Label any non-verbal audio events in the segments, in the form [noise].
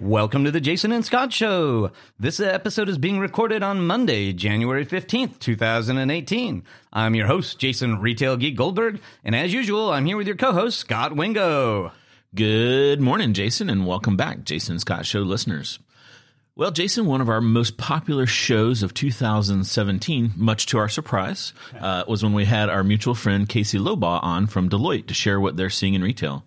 Welcome to the Jason and Scot Show. This episode is being recorded on Monday, January 15th, 2018. I'm your host, Jason Retail Geek Goldberg, and as usual, I'm here with your co host, Scot Wingo. Good morning, Jason, and welcome back, Jason Scot Show listeners. Well, Jason, one of our most popular shows of 2017, much to our surprise, uh, was when we had our mutual friend Kasey Lobaugh on from Deloitte to share what they're seeing in retail.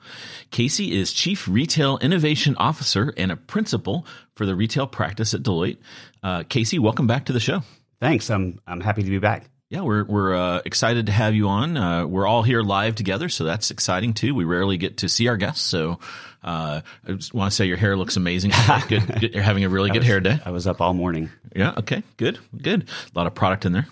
Kasey is Chief Retail Innovation Officer and a principal for the retail practice at Deloitte. Uh, Kasey, welcome back to the show. Thanks. I'm I'm happy to be back. Yeah, we're we're uh, excited to have you on. Uh, we're all here live together, so that's exciting too. We rarely get to see our guests, so uh, I just want to say your hair looks amazing. [laughs] good, good, you're having a really good was, hair day. I was up all morning. Yeah. Okay. Good. Good. A lot of product in there.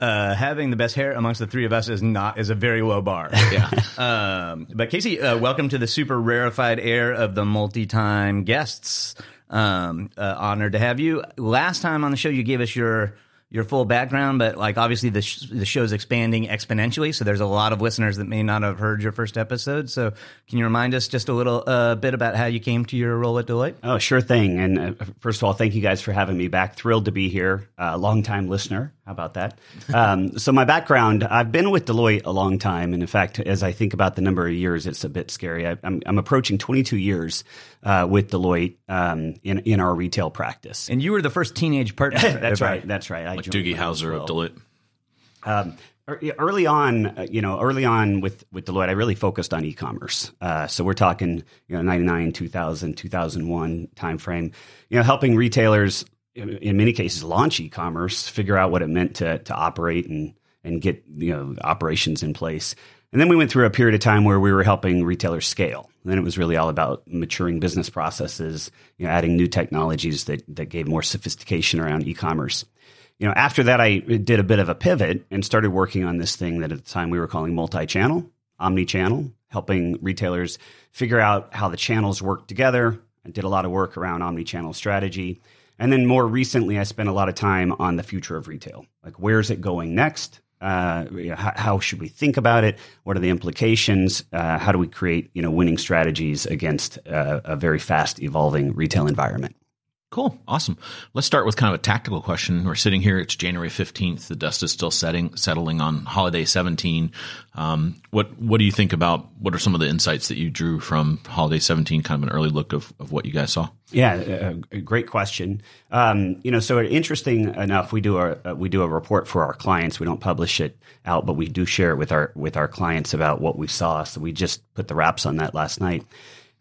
Uh, having the best hair amongst the three of us is not is a very low bar. [laughs] Yeah. [laughs] um, but Kasey, uh, welcome to the super rarefied air of the multi-time guests. Um, uh, honored to have you. Last time on the show, you gave us your your full background, but like obviously the sh- the show's expanding exponentially, so there's a lot of listeners that may not have heard your first episode. So can you remind us just a little uh, bit about how you came to your role at Deloitte? Oh, sure thing. And uh, first of all, thank you guys for having me back. Thrilled to be here. Uh, long time listener. How about that? Um, [laughs] so my background, I've been with Deloitte a long time, and in fact, as I think about the number of years, it's a bit scary. I, am I'm approaching 22 years uh, with Deloitte um, in in our retail practice. And you were the first teenage [laughs] partner. that's right. That's right. I like Doogie Howser of Deloitte. Um, early on, uh, you know, early on with, with Deloitte, I really focused on e-commerce. Uh, so we're talking, you know, 99, 2000, 2001 timeframe, you know, helping retailers in many cases launch e-commerce, figure out what it meant to, to operate and, and get, you know, operations in place. And then we went through a period of time where we were helping retailers scale. And then it was really all about maturing business processes, you know, adding new technologies that, that gave more sophistication around e-commerce you know, after that, I did a bit of a pivot and started working on this thing that at the time we were calling multi-channel, omni-channel, helping retailers figure out how the channels work together. I did a lot of work around omni-channel strategy. And then more recently, I spent a lot of time on the future of retail. Like, where's it going next? Uh, how, how, should we think about it? What are the implications? Uh, how do we create, you know, winning strategies against uh, a very fast evolving retail environment? Cool. Awesome. Let's start with kind of a tactical question. We're sitting here. It's January 15th. The dust is still setting, settling on holiday 17. Um, what, what do you think about, what are some of the insights that you drew from holiday 17, kind of an early look of, of what you guys saw? Yeah, great question. Um, you know, so interesting enough, we do a uh, we do a report for our clients. We don't publish it out, but we do share it with our with our clients about what we saw. So we just put the wraps on that last night.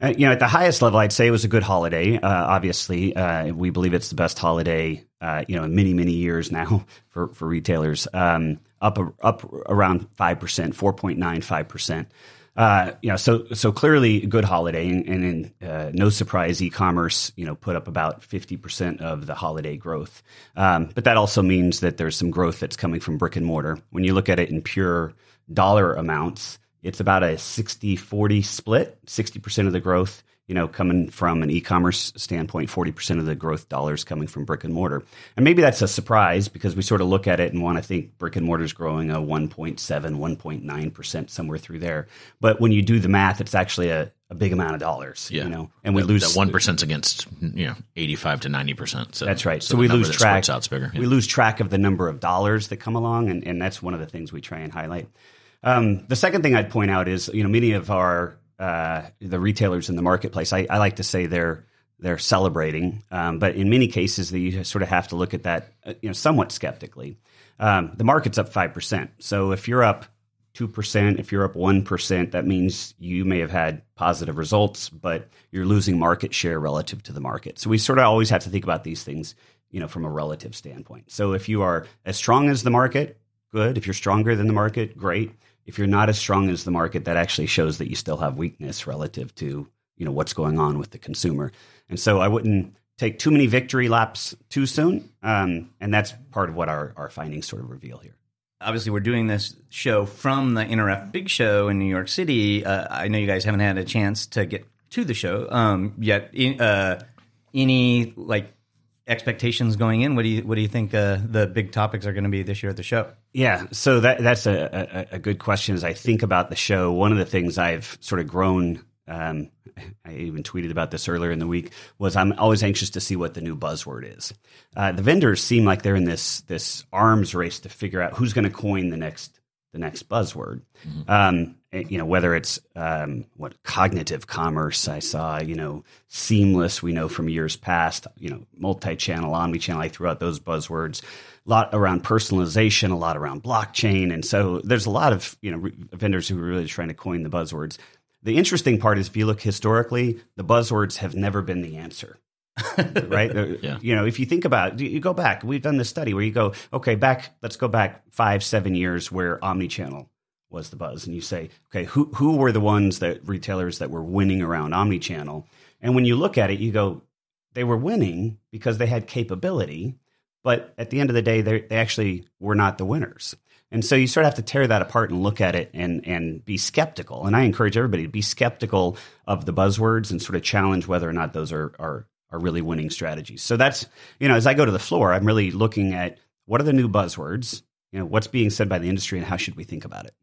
Uh, you know, at the highest level, I'd say it was a good holiday. Uh, obviously, uh, we believe it's the best holiday, uh, you know, in many, many years now [laughs] for, for retailers. Um, up up around five percent, four point nine five percent. Uh, you know, so so clearly a good holiday, and, and in, no surprise, e-commerce you know put up about fifty percent of the holiday growth. Um, but that also means that there's some growth that's coming from brick and mortar. When you look at it in pure dollar amounts, it's about a 60 40 split 60% of the growth you know coming from an e-commerce standpoint 40% of the growth dollars coming from brick and mortar. And maybe that's a surprise because we sort of look at it and want to think brick and mortar is growing a 1.7 1.9% somewhere through there. But when you do the math it's actually a, a big amount of dollars yeah. you know and we that, lose that 1% against you know 85 to 90% so that's right. so, so we lose track. bigger, yeah. we lose track of the number of dollars that come along and, and that's one of the things we try and highlight um, the second thing I'd point out is, you know, many of our uh, the retailers in the marketplace, I, I, like to say they're they're celebrating, um, but in many cases, you sort of have to look at that, uh, you know, somewhat skeptically. Um, the market's up five percent, so if you're up two percent, if you're up one percent, that means you may have had positive results, but you're losing market share relative to the market. So we sort of always have to think about these things, you know, from a relative standpoint. So if you are as strong as the market, good. If you're stronger than the market, great if you're not as strong as the market, that actually shows that you still have weakness relative to you know what's going on with the consumer. And so I wouldn't take too many victory laps too soon. Um, and that's part of what our, our findings sort of reveal here. obviously we're doing this show from the NRF Big Show in New York City. Uh, I know you guys haven't had a chance to get to the show um, yet. In, uh, any like expectations going in? What do you what do you think uh, the big topics are going to be this year at the show? Yeah, so that that's a, a, a good question. As I think about the show, one of the things I've sort of grown. Um, I even tweeted about this earlier in the week. Was I'm always anxious to see what the new buzzword is. Uh, the vendors seem like they're in this this arms race to figure out who's going to coin the next the next buzzword. Mm-hmm. Um, you know, whether it's um, what cognitive commerce I saw, you know, seamless. We know from years past, you know, multi-channel, omni-channel. I threw out those buzzwords. A lot around personalization, a lot around blockchain, and so there's a lot of you know vendors who are really trying to coin the buzzwords. The interesting part is if you look historically, the buzzwords have never been the answer. [laughs] right? [laughs] yeah. You know, if you think about it, you go back, we've done this study where you go, okay, back, let's go back five, seven years where omnichannel was the buzz. And you say, okay, who, who were the ones that retailers that were winning around omnichannel? And when you look at it, you go, they were winning because they had capability. But at the end of the day, they actually were not the winners. And so you sort of have to tear that apart and look at it and, and be skeptical. And I encourage everybody to be skeptical of the buzzwords and sort of challenge whether or not those are, are are really winning strategies. So that's, you know, as I go to the floor, I'm really looking at what are the new buzzwords, you know, what's being said by the industry and how should we think about it?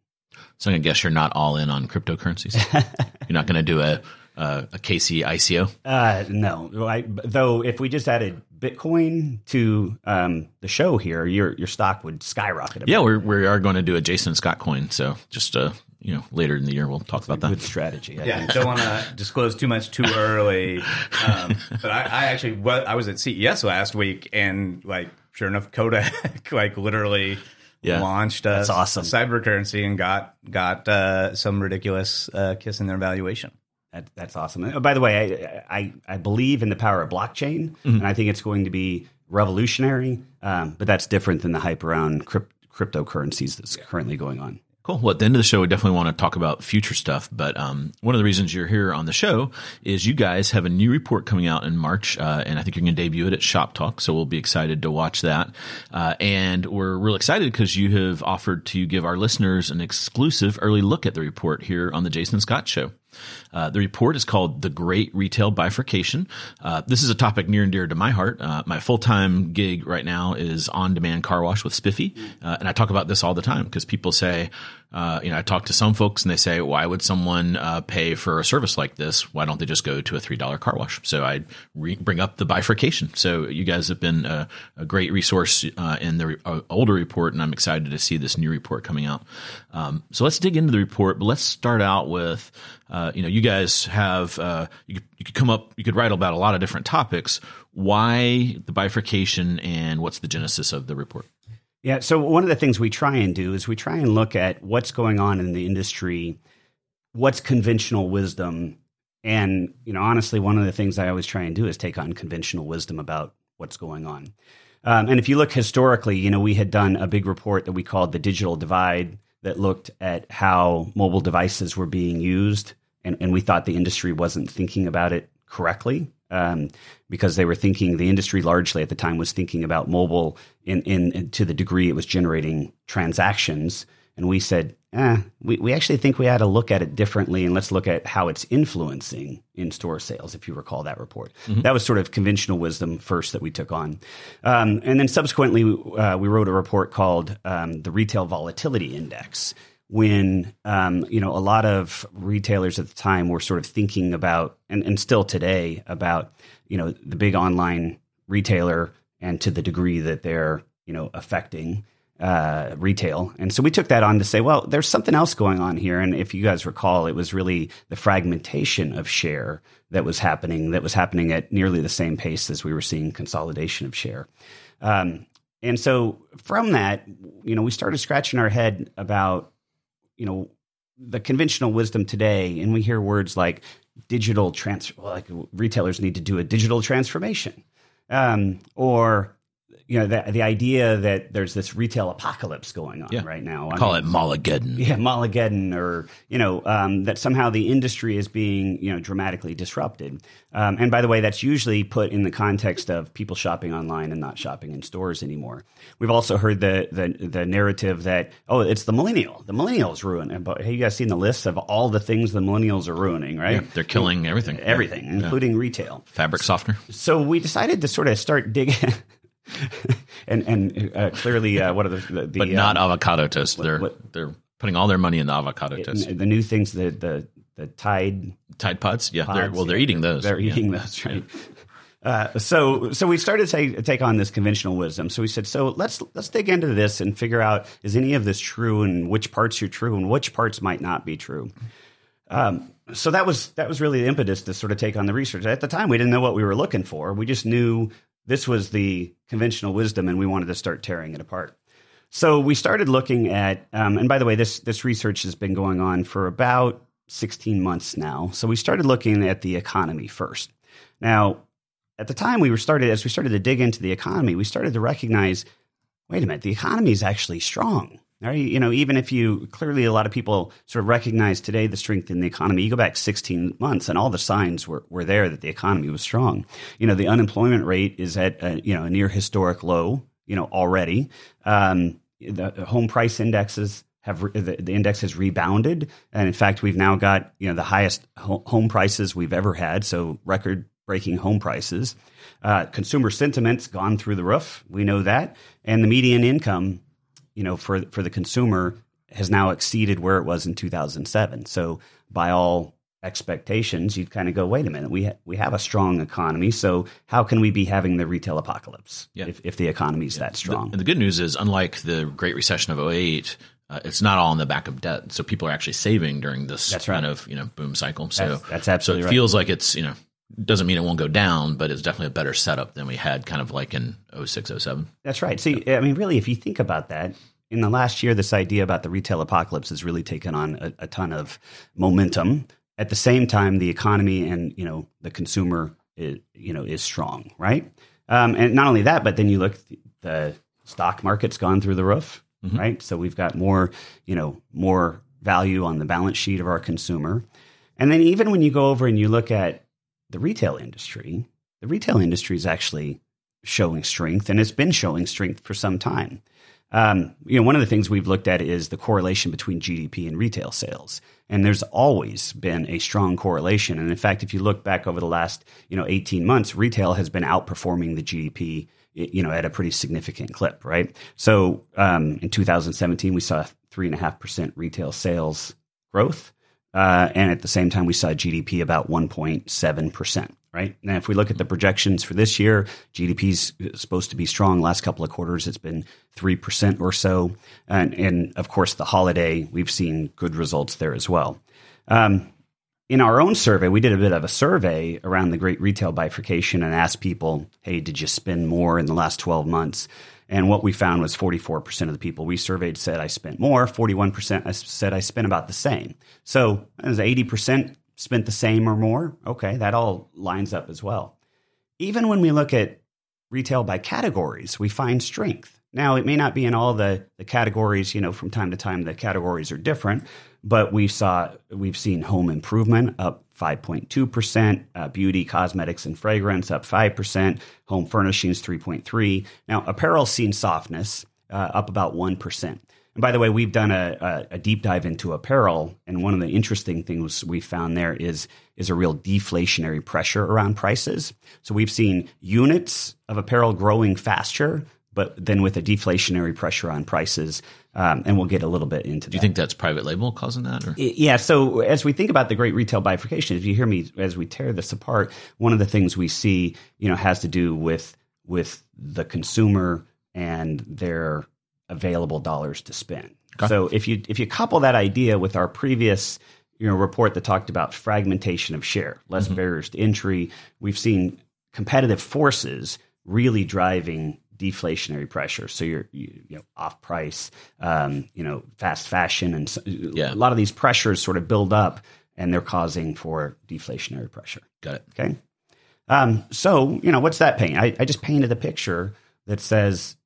So I guess you're not all in on cryptocurrencies. [laughs] you're not going to do a, a, a Kasey ICO? Uh, no. I, though if we just added Bitcoin to um, the show here, your your stock would skyrocket. Yeah, we're, we are going to do a Jason Scot coin. So just uh, you know later in the year we'll talk That's about that. Good strategy. I yeah, don't want to disclose too much too early. Um, [laughs] but I, I actually, what I was at CES last week, and like sure enough, Kodak [laughs] like literally yeah. launched a, That's awesome. cyber currency and got got uh, some ridiculous uh, kiss in their valuation. That, that's awesome. Oh, by the way, I, I, I believe in the power of blockchain, mm-hmm. and I think it's going to be revolutionary. Um, but that's different than the hype around crypt, cryptocurrencies that's currently going on. Cool. Well, at the end of the show, we definitely want to talk about future stuff. But um, one of the reasons you're here on the show is you guys have a new report coming out in March, uh, and I think you're going to debut it at ShopTalk. So we'll be excited to watch that. Uh, and we're real excited because you have offered to give our listeners an exclusive early look at the report here on the Jason Scot Show. Uh, the report is called The Great Retail Bifurcation. Uh, this is a topic near and dear to my heart. Uh, my full time gig right now is on demand car wash with Spiffy. Uh, and I talk about this all the time because people say, uh, you know, I talk to some folks and they say, why would someone uh, pay for a service like this? Why don't they just go to a $3 car wash? So I re- bring up the bifurcation. So you guys have been a, a great resource in the re- older report, and I'm excited to see this new report coming out. Um, so let's dig into the report, but let's start out with uh, you know, you guys have uh, you, could, you could come up, you could write about a lot of different topics. Why the bifurcation, and what's the genesis of the report? Yeah, so one of the things we try and do is we try and look at what's going on in the industry, what's conventional wisdom, and you know, honestly, one of the things I always try and do is take on conventional wisdom about what's going on. Um, and if you look historically, you know, we had done a big report that we called the digital divide that looked at how mobile devices were being used, and, and we thought the industry wasn't thinking about it correctly um, because they were thinking the industry largely at the time was thinking about mobile in, in, in to the degree it was generating transactions and we said, eh, we, we actually think we had to look at it differently and let's look at how it's influencing in store sales, if you recall that report. Mm-hmm. That was sort of conventional wisdom first that we took on. Um, and then subsequently, uh, we wrote a report called um, the Retail Volatility Index. When um, you know a lot of retailers at the time were sort of thinking about, and, and still today, about you know the big online retailer and to the degree that they're you know affecting uh, retail. And so we took that on to say, well, there's something else going on here. And if you guys recall, it was really the fragmentation of share that was happening, that was happening at nearly the same pace as we were seeing consolidation of share. Um, and so from that, you know, we started scratching our head about, you know, the conventional wisdom today, and we hear words like digital transfer, like retailers need to do a digital transformation, um, or you know, the, the idea that there's this retail apocalypse going on Yeah. right now. I Call mean, it Mulligan. [laughs] yeah, Mulligan, or you know, um, that somehow the industry is being you know dramatically disrupted. Um, and by the way, that's usually put in the context of people shopping online and not shopping in stores anymore. We've also heard the the, the narrative that oh, it's the millennial, the millennials ruin. it. But have you guys seen the list of all the things the millennials are ruining? Right, They're killing everything. everything, Yeah. including retail. Fabric softener. So we decided to sort of start digging. [laughs] [laughs] and and uh, clearly, uh, what are the, the, the But not uh, avocado toast. They're what- they're putting all their money in the avocado toast. the new things the the the Tide Tide Pods? Yeah. they're, well, they're yeah, eating those. They're Yeah. eating those, right? Uh, so, so we started to take, take on this conventional wisdom. So we said, so let's let's dig into this and figure out is any of this true, and which parts are true, and which parts might not be true. Um, so that was that was really the impetus to sort of take on the research. At the time, we didn't know what we were looking for. We just knew this was the conventional wisdom, and we wanted to start tearing it apart. So we started looking at, um, and by the way, this this research has been going on for about 16 months now. So we started looking at the economy first. Now, at the time we were started, as we started to dig into the economy, we started to recognize, wait a minute, the economy is actually strong. Right? You know, even if you clearly a lot of people sort of recognize today the strength in the economy, you go back 16 months and all the signs were, were there that the economy was strong. You know, the unemployment rate is at a, you know a near historic low. You know already. Um, the home price indexes have the, the index has rebounded, and in fact, we've now got you know the highest ho- home prices we've ever had. So record breaking home prices. Uh, consumer sentiment's gone through the roof. We know that, and the median income, you know, for for the consumer has now exceeded where it was in 2007. So by all expectations, you'd kind of go, wait a minute, we ha- we have a strong economy. So how can we be having the retail apocalypse Yeah. if, if the economy's that strong? And the good news is, unlike the Great Recession of 08, uh, it's not all on the back of debt. So people are actually saving during this right. kind of you know boom cycle. So That's- that's absolutely so it right. feels like it's you know doesn't mean it won't go down, but it's definitely a better setup than we had kind of like in 06, 07. That's right. See, I mean, really, if you think about that, in the last year, this idea about the retail apocalypse has really taken on a, a ton of momentum. At the same time, the economy and you know the consumer, is, you know, is strong, right? Um, and not only that, but then you look, the stock market's gone through the roof, right? So we've got more, you know, more value on the balance sheet of our consumer. And then even when you go over and you look at the retail industry, the retail industry is actually showing strength, and it's been showing strength for some time. Um, you know, one of the things we've looked at is the correlation between GDP and retail sales, and there's always been a strong correlation. And in fact, if you look back over the last you know 18 months, retail has been outperforming the GDP you know at a pretty significant clip, right? So um, in 2017, we saw three and a half percent retail sales growth. Uh, and at the same time, we saw GDP about 1.7%, right? Now, if we look at the projections for this year, GDP is supposed to be strong. Last couple of quarters, it's been 3% or so. And, and of course, the holiday, we've seen good results there as well. Um, in our own survey, we did a bit of a survey around the great retail bifurcation and asked people, hey, did you spend more in the last 12 months? And what we found was 44% of the people we surveyed said I spent more, 41% uh, said I spent about the same. So as 80% spent the same or more, okay, that all lines up as well. Even when we look at retail by categories, we find strength. Now, it may not be in all the, the categories, you know, from time to time the categories are different, but we saw we've seen home improvement up 5.2%, uh, beauty, cosmetics, and fragrance up 5%, home furnishings 3.3. Now, apparel seen softness uh, up about 1%. And by the way, we've done a, a, a deep dive into apparel, and one of the interesting things we found there is is a real deflationary pressure around prices. So we've seen units of apparel growing faster, but then with a deflationary pressure on prices, um, and we'll get a little bit into. Do you think that's private label causing that? Or? Yeah. So as we think about the great retail bifurcation, if you hear me as we tear this apart, one of the things we see, you know, has to do with with the consumer and their available dollars to spend. So if you if you couple that idea with our previous you know report that talked about fragmentation of share, less barriers to entry, we've seen competitive forces really driving deflationary pressure. So you're you, you know off price, um, you know fast fashion, and so, Yeah. a lot of these pressures sort of build up, and they're causing for deflationary pressure. Got it. Okay. Um, so, you know, what's that paint? I, I just painted a picture that says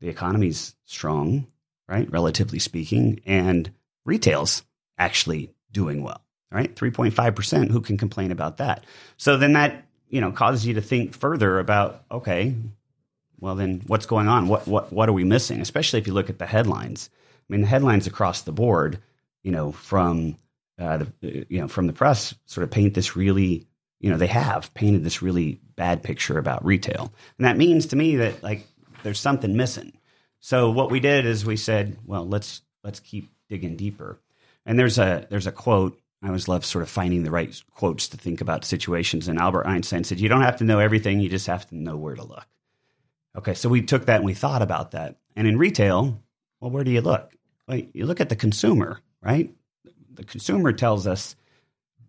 the economy's strong, right? Relatively speaking, and retail's actually doing well, right? 3.5%. Who can complain about that? So then that, you know, causes you to think further about, okay, well then what's going on? What, what, what are we missing? Especially if you look at the headlines. I mean, the headlines across the board, you know, from, uh, the, you know, from the press sort of paint this really, you know, they have painted this really bad picture about retail. And that means to me that like there's something missing. So what we did is we said, well, let's let's keep digging deeper. And there's a there's a quote. I always love sort of finding the right quotes to think about situations. And Albert Einstein said, "You don't have to know everything; you just have to know where to look." Okay, so we took that and we thought about that. And in retail, well, where do you look? Well, you look at the consumer, right? The consumer tells us,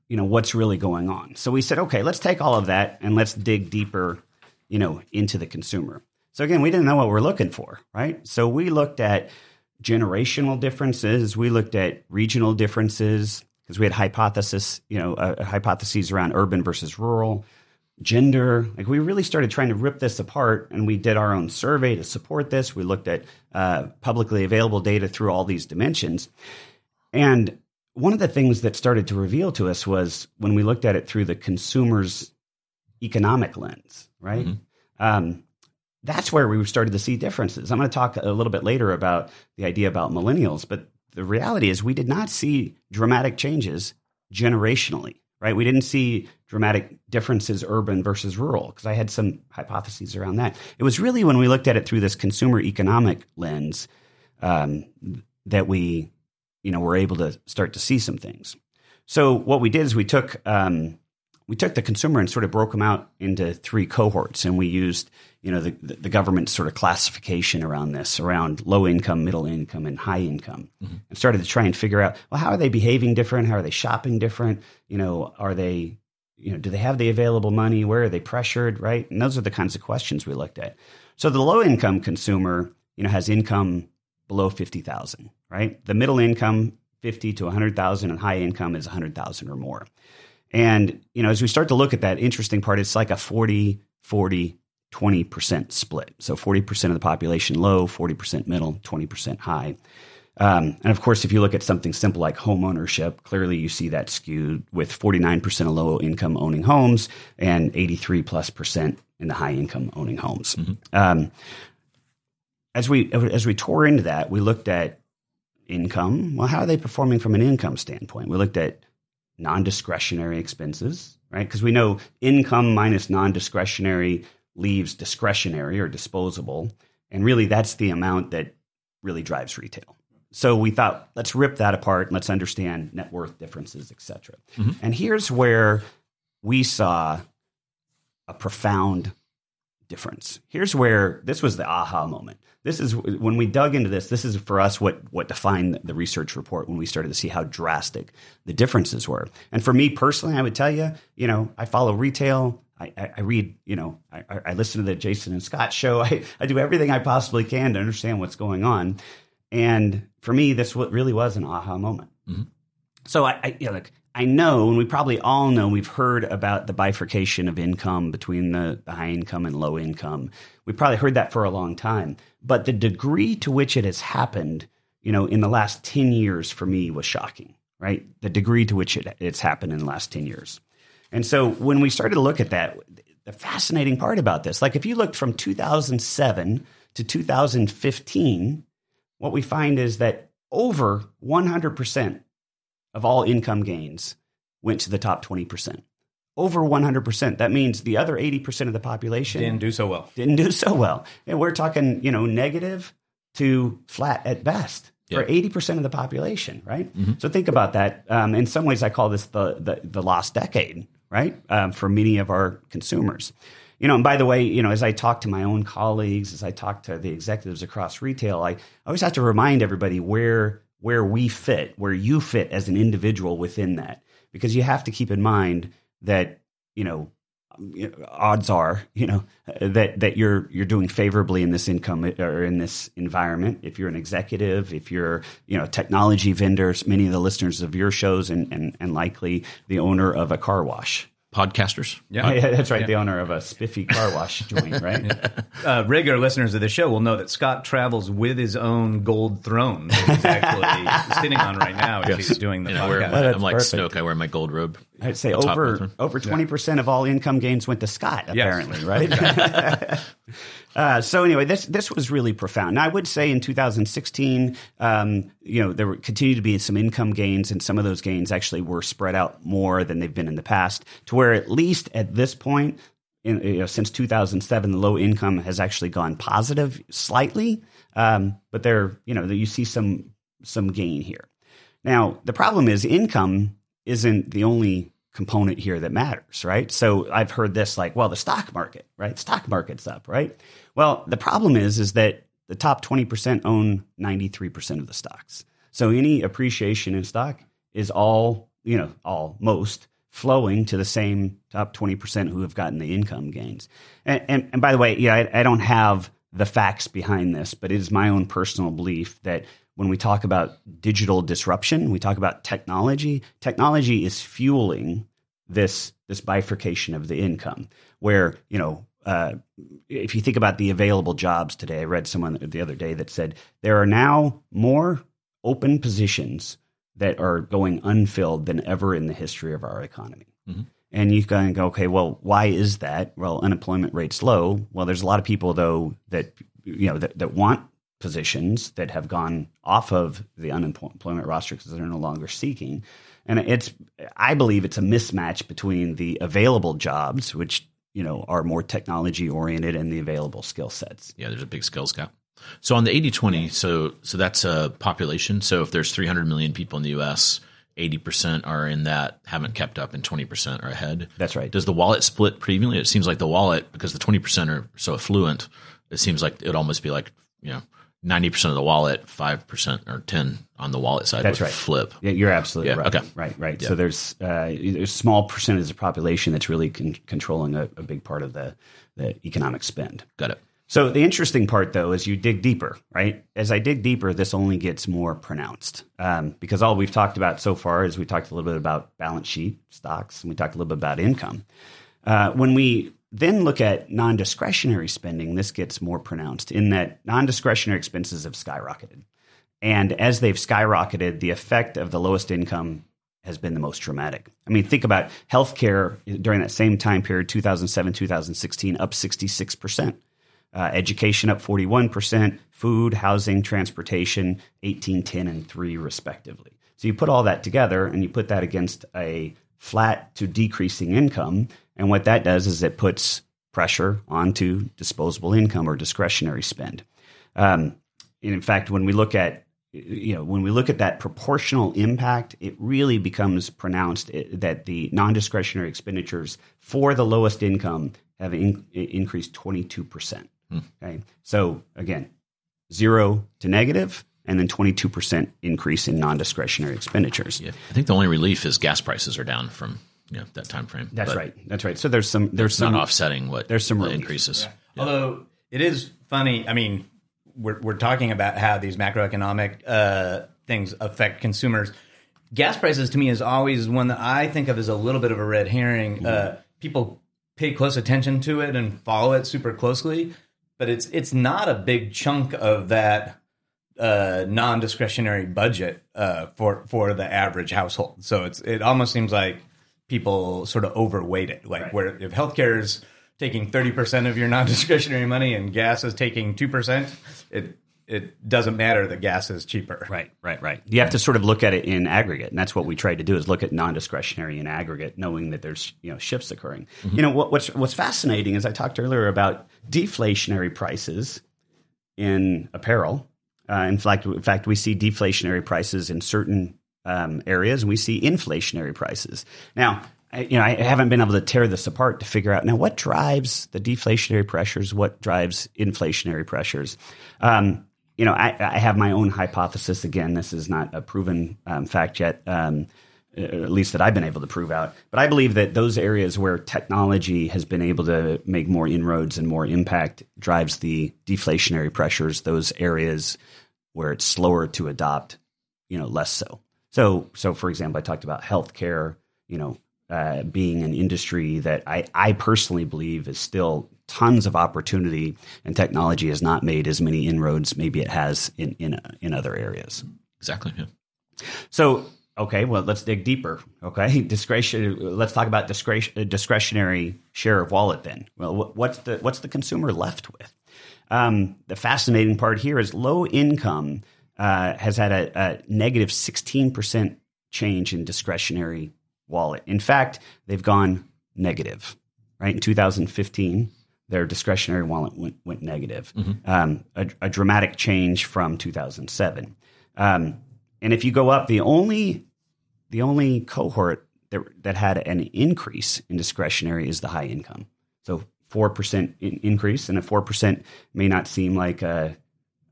you know, what's really going on. So we said, okay, let's take all of that and let's dig deeper, you know, into the consumer. So again, we didn't know what we're looking for, right? So we looked at generational differences, we looked at regional differences because we had hypothesis, you know, uh, hypotheses around urban versus rural, gender. Like we really started trying to rip this apart, and we did our own survey to support this. We looked at uh, publicly available data through all these dimensions, and one of the things that started to reveal to us was when we looked at it through the consumer's economic lens, right? Mm-hmm. Um, that's where we started to see differences. I'm going to talk a little bit later about the idea about millennials, but the reality is we did not see dramatic changes generationally, right? We didn't see dramatic differences urban versus rural because I had some hypotheses around that. It was really when we looked at it through this consumer economic lens um, that we, you know, were able to start to see some things. So what we did is we took um, we took the consumer and sort of broke them out into three cohorts, and we used you know the, the government sort of classification around this, around low income, middle income, and high income, mm-hmm. and started to try and figure out well how are they behaving different, how are they shopping different, you know, are they you know do they have the available money, where are they pressured, right? And those are the kinds of questions we looked at. So the low income consumer, you know, has income below fifty thousand, right? The middle income fifty to hundred thousand, and high income is hundred thousand or more. And, you know, as we start to look at that interesting part, it's like a 40, 40, 20% split. So 40% of the population low, 40% middle, 20% high. Um, and of course, if you look at something simple like home ownership, clearly you see that skewed with 49% of low income owning homes and 83 plus percent in the high income owning homes. Mm-hmm. Um, as we as we tore into that, we looked at income. Well, how are they performing from an income standpoint? We looked at non discretionary expenses, right? Because we know income minus non discretionary leaves discretionary or disposable. And really, that's the amount that really drives retail. So we thought, let's rip that apart and let's understand net worth differences, et cetera. Mm-hmm. And here's where we saw a profound difference. Here's where this was the aha moment. This is when we dug into this. This is for us what what defined the research report when we started to see how drastic the differences were. And for me personally, I would tell you, you know, I follow retail. I, I, I read, you know, I, I, listen to the Jason and Scot show. [laughs] I, I do everything I possibly can to understand what's going on. And for me, this what really was an aha moment. Mm-hmm. So I, I you know, like I know, and we probably all know, we've heard about the bifurcation of income between the, high income and low income. We probably heard that for a long time. But the degree to which it has happened, you know, in the last 10 years for me was shocking, right? The degree to which it, it's happened in the last 10 years. And so when we started to look at that, the fascinating part about this, like if you looked from 2007 to 2015, what we find is that over 100% of all income gains went to the top 20%. Over 100%. That means the other 80% of the population didn't do so well. Didn't do so well. And we're talking, you know, negative to flat at best for 80% of the population, right? Mm-hmm. So think about that. Um, in some ways, I call this the, the, the lost decade, right? Um, for many of our consumers. You know, and by the way, you know, as I talk to my own colleagues, as I talk to the executives across retail, I always have to remind everybody where where we fit, where you fit as an individual within that. Because you have to keep in mind that, you know, odds are, you know, that that you're you're doing favorably in this income or in this environment. If you're an executive, if you're, you know, technology vendors, many of the listeners of your shows and and, and likely the owner of a car wash, podcasters. Yeah. Yeah, that's right. The owner of a spiffy car wash [laughs] joint, right? Uh, regular listeners of the show will know that Scot travels with his own gold throne that he's actually [laughs] sitting on right now as he's doing the You know, I wear podcast. my, that's I'm like perfect. Snoke. I wear my gold robe. I'd say on top with over over twenty percent of all income gains went to Scot. Yes. Apparently, right? [laughs] [laughs] uh, so anyway, this this was really profound. Now, I would say in 2016, um, you know, there continued to be some income gains, and some of those gains actually were spread out more than they've been in the past. To where at least at this point, in, you know, since 2007, the low income has actually gone positive slightly, um, but there, you know, you see some some gain here. Now, the problem is income isn't the only component here that matters, right? So I've heard this like, well, the stock market, right? Stock market's up, right? Well, the problem is is that the top 20% own 93% of the stocks. So any appreciation in stock is all, you know, all most flowing to the same top 20% who have gotten the income gains. And, and, and by the way, yeah, I, I don't have the facts behind this, but it is my own personal belief that when we talk about digital disruption, we talk about technology, technology is fueling this this bifurcation of the income where, you know, uh, if you think about the available jobs today, I read someone the other day that said there are now more open positions that are going unfilled than ever in the history of our economy. And you of go, okay, well, why is that? Well, unemployment rate's low. Well, there's a lot of people though that you know that, that want positions that have gone off of the unemployment roster because they're no longer seeking. And it's, I believe, it's a mismatch between the available jobs, which you know are more technology oriented, and the available skill sets. Yeah, there's a big skills gap. So on the 80-20, so so that's a population. So if there's 300 million people in the U.S., 80% are in that haven't kept up, and 20% are ahead. That's right. Does the wallet split pretty evenly? It seems like the wallet, because the 20% are so affluent, it seems like it'd almost be like you know 90% of the wallet, 5% or 10 on the wallet side That's right. flip. Yeah, you're absolutely Yeah, right. okay. Right, right. So there's uh, there's a small percentage of the population that's really con- controlling a, a big part of the, the economic spend. Got it. So the interesting part, though, is you dig deeper, right? As I dig deeper, this only gets more pronounced um, because all we've talked about so far is we talked a little bit about balance sheet stocks and we talked a little bit about income. Uh, when we then look at non-discretionary spending, this gets more pronounced in that non-discretionary expenses have skyrocketed, and as they've skyrocketed, the effect of the lowest income has been the most dramatic. I mean, think about healthcare during that same time period, 2007, 2016, up 66 percent uh, education up 41%, food, housing, transportation 18, 10, and 3, respectively. So you put all that together and you put that against a flat to decreasing income. And what that does is it puts pressure onto disposable income or discretionary spend. Um, and in fact, when we look at you know when we look at that proportional impact, it really becomes pronounced that the non-discretionary expenditures for the lowest income have in, increased 22 percent. Okay, so again, zero to negative, and then 22 percent increase in non-discretionary expenditures. Yeah. I think the only relief is gas prices are down from you know that time frame. That's But right. That's right. So there's some there's It's not some offsetting what there's some the relief. increases. Although it is funny, I mean, we're we're talking about how these macroeconomic uh, things affect consumers. Gas prices to me is always one that I think of as a little bit of a red herring. Uh, people pay close attention to it and follow it super closely, but it's it's not a big chunk of that uh, non-discretionary budget uh, for for the average household. So it's it almost seems like people sort of overweight it. Like where if healthcare is taking thirty percent of your [laughs] non-discretionary money and gas is taking two percent, it it doesn't matter that gas is cheaper. Right, right, right. You have to sort of look at it in aggregate, and that's what we try to do: is look at non-discretionary in aggregate, knowing that there's you know shifts occurring. You know what, what's what's fascinating is I talked earlier about deflationary prices in apparel. Uh, in fact, in fact, we see deflationary prices in certain um, areas, and we see inflationary prices. Now, you know, I haven't been able to tear this apart to figure out now what drives the deflationary pressures, what drives inflationary pressures. Um, you know, I, I have my own hypothesis. Again, this is not a proven um, fact yet, um, at least that I've been able to prove out. But I believe that those areas where technology has been able to make more inroads and more impact drives the deflationary pressures. Those areas where it's slower to adopt, you know, less so. So, so for example, I talked about healthcare. You know, uh, being an industry that I, I personally believe is still tons of opportunity, and technology has not made as many inroads maybe it has in in, in other areas. Exactly. Yeah. So okay, well let's dig deeper. Okay, [laughs] discretion. Let's talk about discretion, discretionary share of wallet. Then, well, what's the what's the consumer left with? Um, the fascinating part here is low income uh, has had a, a negative sixteen percent change in discretionary wallet. In fact, they've gone negative. Right in 2015, their discretionary wallet went, went negative. Mm-hmm. Um, a, a, dramatic change from 2007. Um, and if you go up, the only the only cohort that that had an increase in discretionary is the high income. So four percent increase, and a four percent may not seem like a,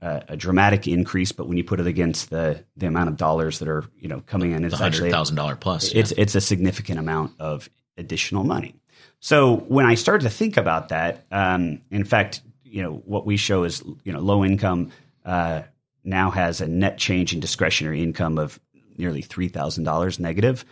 a, a, dramatic increase, but when you put it against the the amount of dollars that are you know coming in, it's hundred thousand dollar plus. It's yeah. it's a significant amount of additional money. So when I started to think about that, um, in fact, you know what we show is you know low income uh, now has a net change in discretionary income of nearly $3,000 negative,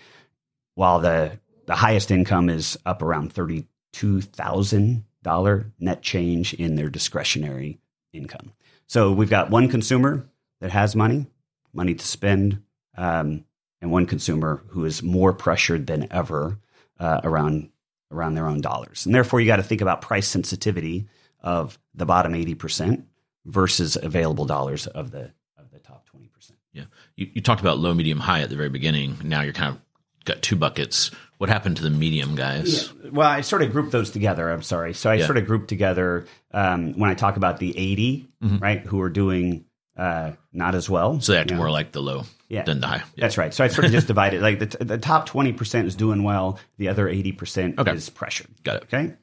while the, the highest income is up around $32,000 net change in their discretionary income. So we've got one consumer that has money, money to spend, um, and one consumer who is more pressured than ever uh, around around their own dollars. And therefore, you got to think about price sensitivity of the bottom 80% versus available dollars of the of the top 20%. Yeah. You, you talked about low, medium, high at the very beginning. Now you're kind of got two buckets. What happened to the medium guys? Yeah. Well, I sort of grouped those together. I'm sorry. So I yeah. sort of grouped together um, when I talk about the 80, mm-hmm. right, who are doing uh, not as well. So they act more know. like the low yeah. than the high. Yeah. That's right. So I sort of just [laughs] divided. Like the, t- the top 20% is doing well, the other 80% okay. is pressured. Got it. Okay.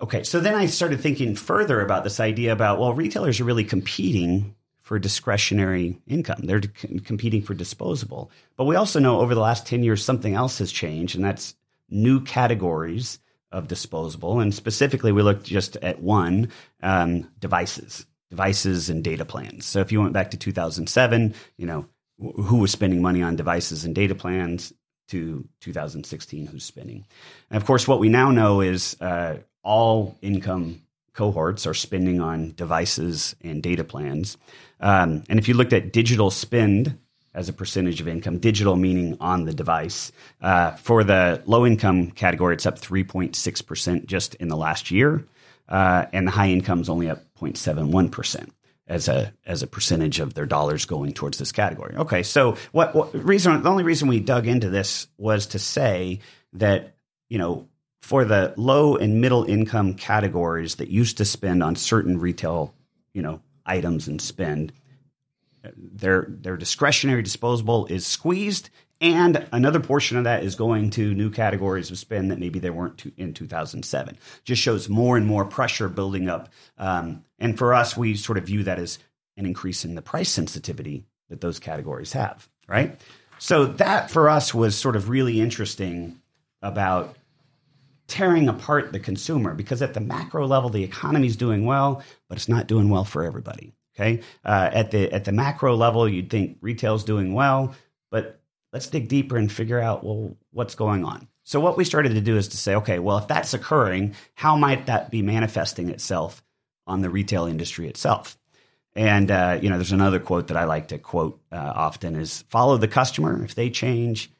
Okay, so then I started thinking further about this idea about well, retailers are really competing for discretionary income. They're c- competing for disposable. But we also know over the last 10 years something else has changed and that's new categories of disposable and specifically we looked just at one um, devices devices and data plans so if you went back to 2007 you know who was spending money on devices and data plans to 2016 who's spending and of course what we now know is uh, all income cohorts are spending on devices and data plans. Um, and if you looked at digital spend as a percentage of income, digital meaning on the device, uh, for the low income category, it's up 3.6% just in the last year. Uh, and the high income is only up 0.71% as a as a percentage of their dollars going towards this category. Okay, so what, what reason? The only reason we dug into this was to say that you know for the low and middle income categories that used to spend on certain retail, you know, items and spend, their their discretionary disposable is squeezed, and another portion of that is going to new categories of spend that maybe they weren't to, in 2007. Just shows more and more pressure building up, um, and for us, we sort of view that as an increase in the price sensitivity that those categories have. Right. So that for us was sort of really interesting about tearing apart the consumer because at the macro level, the economy is doing well, but it's not doing well for everybody. Okay, uh, at the at the macro level, you'd think retail's doing well, but let's dig deeper and figure out well what's going on. So what we started to do is to say, okay, well if that's occurring, how might that be manifesting itself on the retail industry itself? And uh, you know, there's another quote that I like to quote uh, often: is follow the customer. If they change,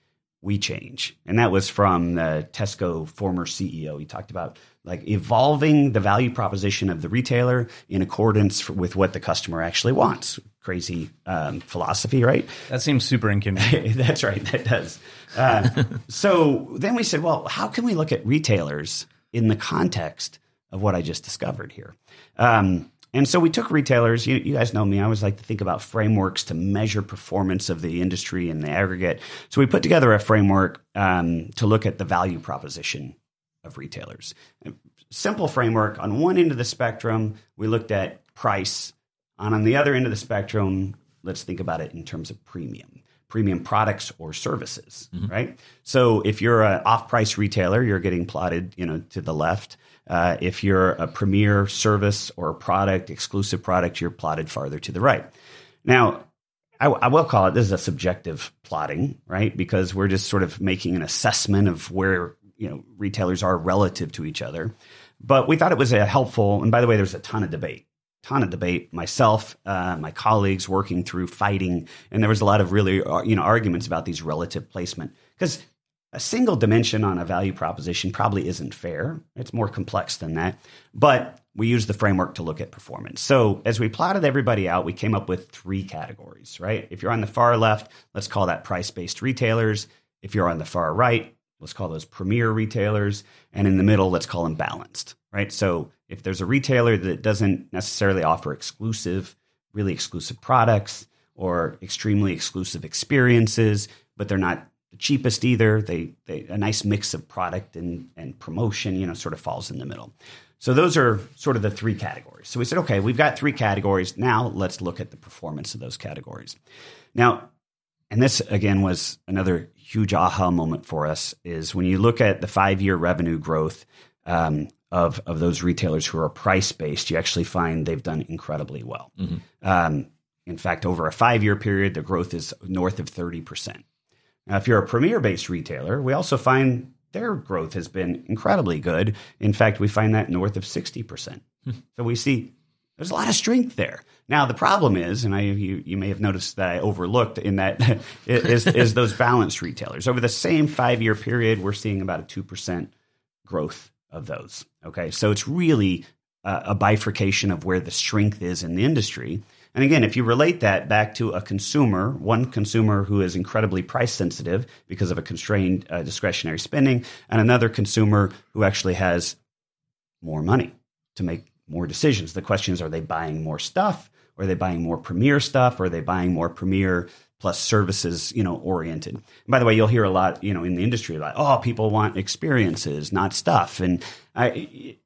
we change. And that was from the Tesco former CEO. He talked about like evolving the value proposition of the retailer in accordance with what the customer actually wants. Crazy um, philosophy, right? That seems super inconvenient. [laughs] That's right. That does. Uh, so then we said, well, how can we look at retailers in the context of what I just discovered here? Um, and so we took retailers. You, you, guys know me. I always like to think about frameworks to measure performance of the industry in the aggregate. So we put together a framework um, to look at the value proposition of retailers. Simple framework. On one end of the spectrum, we looked at price. On on the other end of the spectrum, let's think about it in terms of premium premium products or services, mm-hmm. right? So if you're an off-price retailer, you're getting plotted, you know, to the left. Uh, if you're a premier service or a product, exclusive product, you're plotted farther to the right. Now, I, I will call it this is a subjective plotting, right? Because we're just sort of making an assessment of where you know retailers are relative to each other. But we thought it was a helpful. And by the way, there's a ton of debate, ton of debate. Myself, uh, my colleagues working through fighting, and there was a lot of really uh, you know arguments about these relative placement because a single dimension on a value proposition probably isn't fair. It's more complex than that. But we use the framework to look at performance. So as we plotted everybody out, we came up with three categories, right? If you're on the far left, let's call that price based retailers. If you're on the far right, let's call those premier retailers. And in the middle, let's call them balanced, right? So if there's a retailer that doesn't necessarily offer exclusive, really exclusive products or extremely exclusive experiences, but they're not the cheapest either. They, they a nice mix of product and, and promotion, you know, sort of falls in the middle. So those are sort of the three categories. So we said, okay, we've got three categories. Now let's look at the performance of those categories. Now, and this again was another huge aha moment for us is when you look at the five year revenue growth um, of of those retailers who are price based, you actually find they've done incredibly well. Mm-hmm. Um, in fact, over a five year period, the growth is north of thirty percent. Now, if you're a premier based retailer, we also find their growth has been incredibly good. In fact, we find that north of 60%. Hmm. so we see there's a lot of strength there. Now the problem is, and I you, you may have noticed that I overlooked in that [laughs] is, is those balanced retailers. Over the same five year period, we're seeing about a two percent growth of those. Okay, so it's really a, a bifurcation of where the strength is in the industry. And again, if you relate that back to a consumer, one consumer who is incredibly price sensitive because of a constrained uh, discretionary spending, and another consumer who actually has more money to make more decisions. The question is, are they buying more stuff? Are they buying more premier stuff? Or are they buying more premier plus services, you know, oriented? And by the way, you'll hear a lot, you know, in the industry like, oh, people want experiences, not stuff. And I,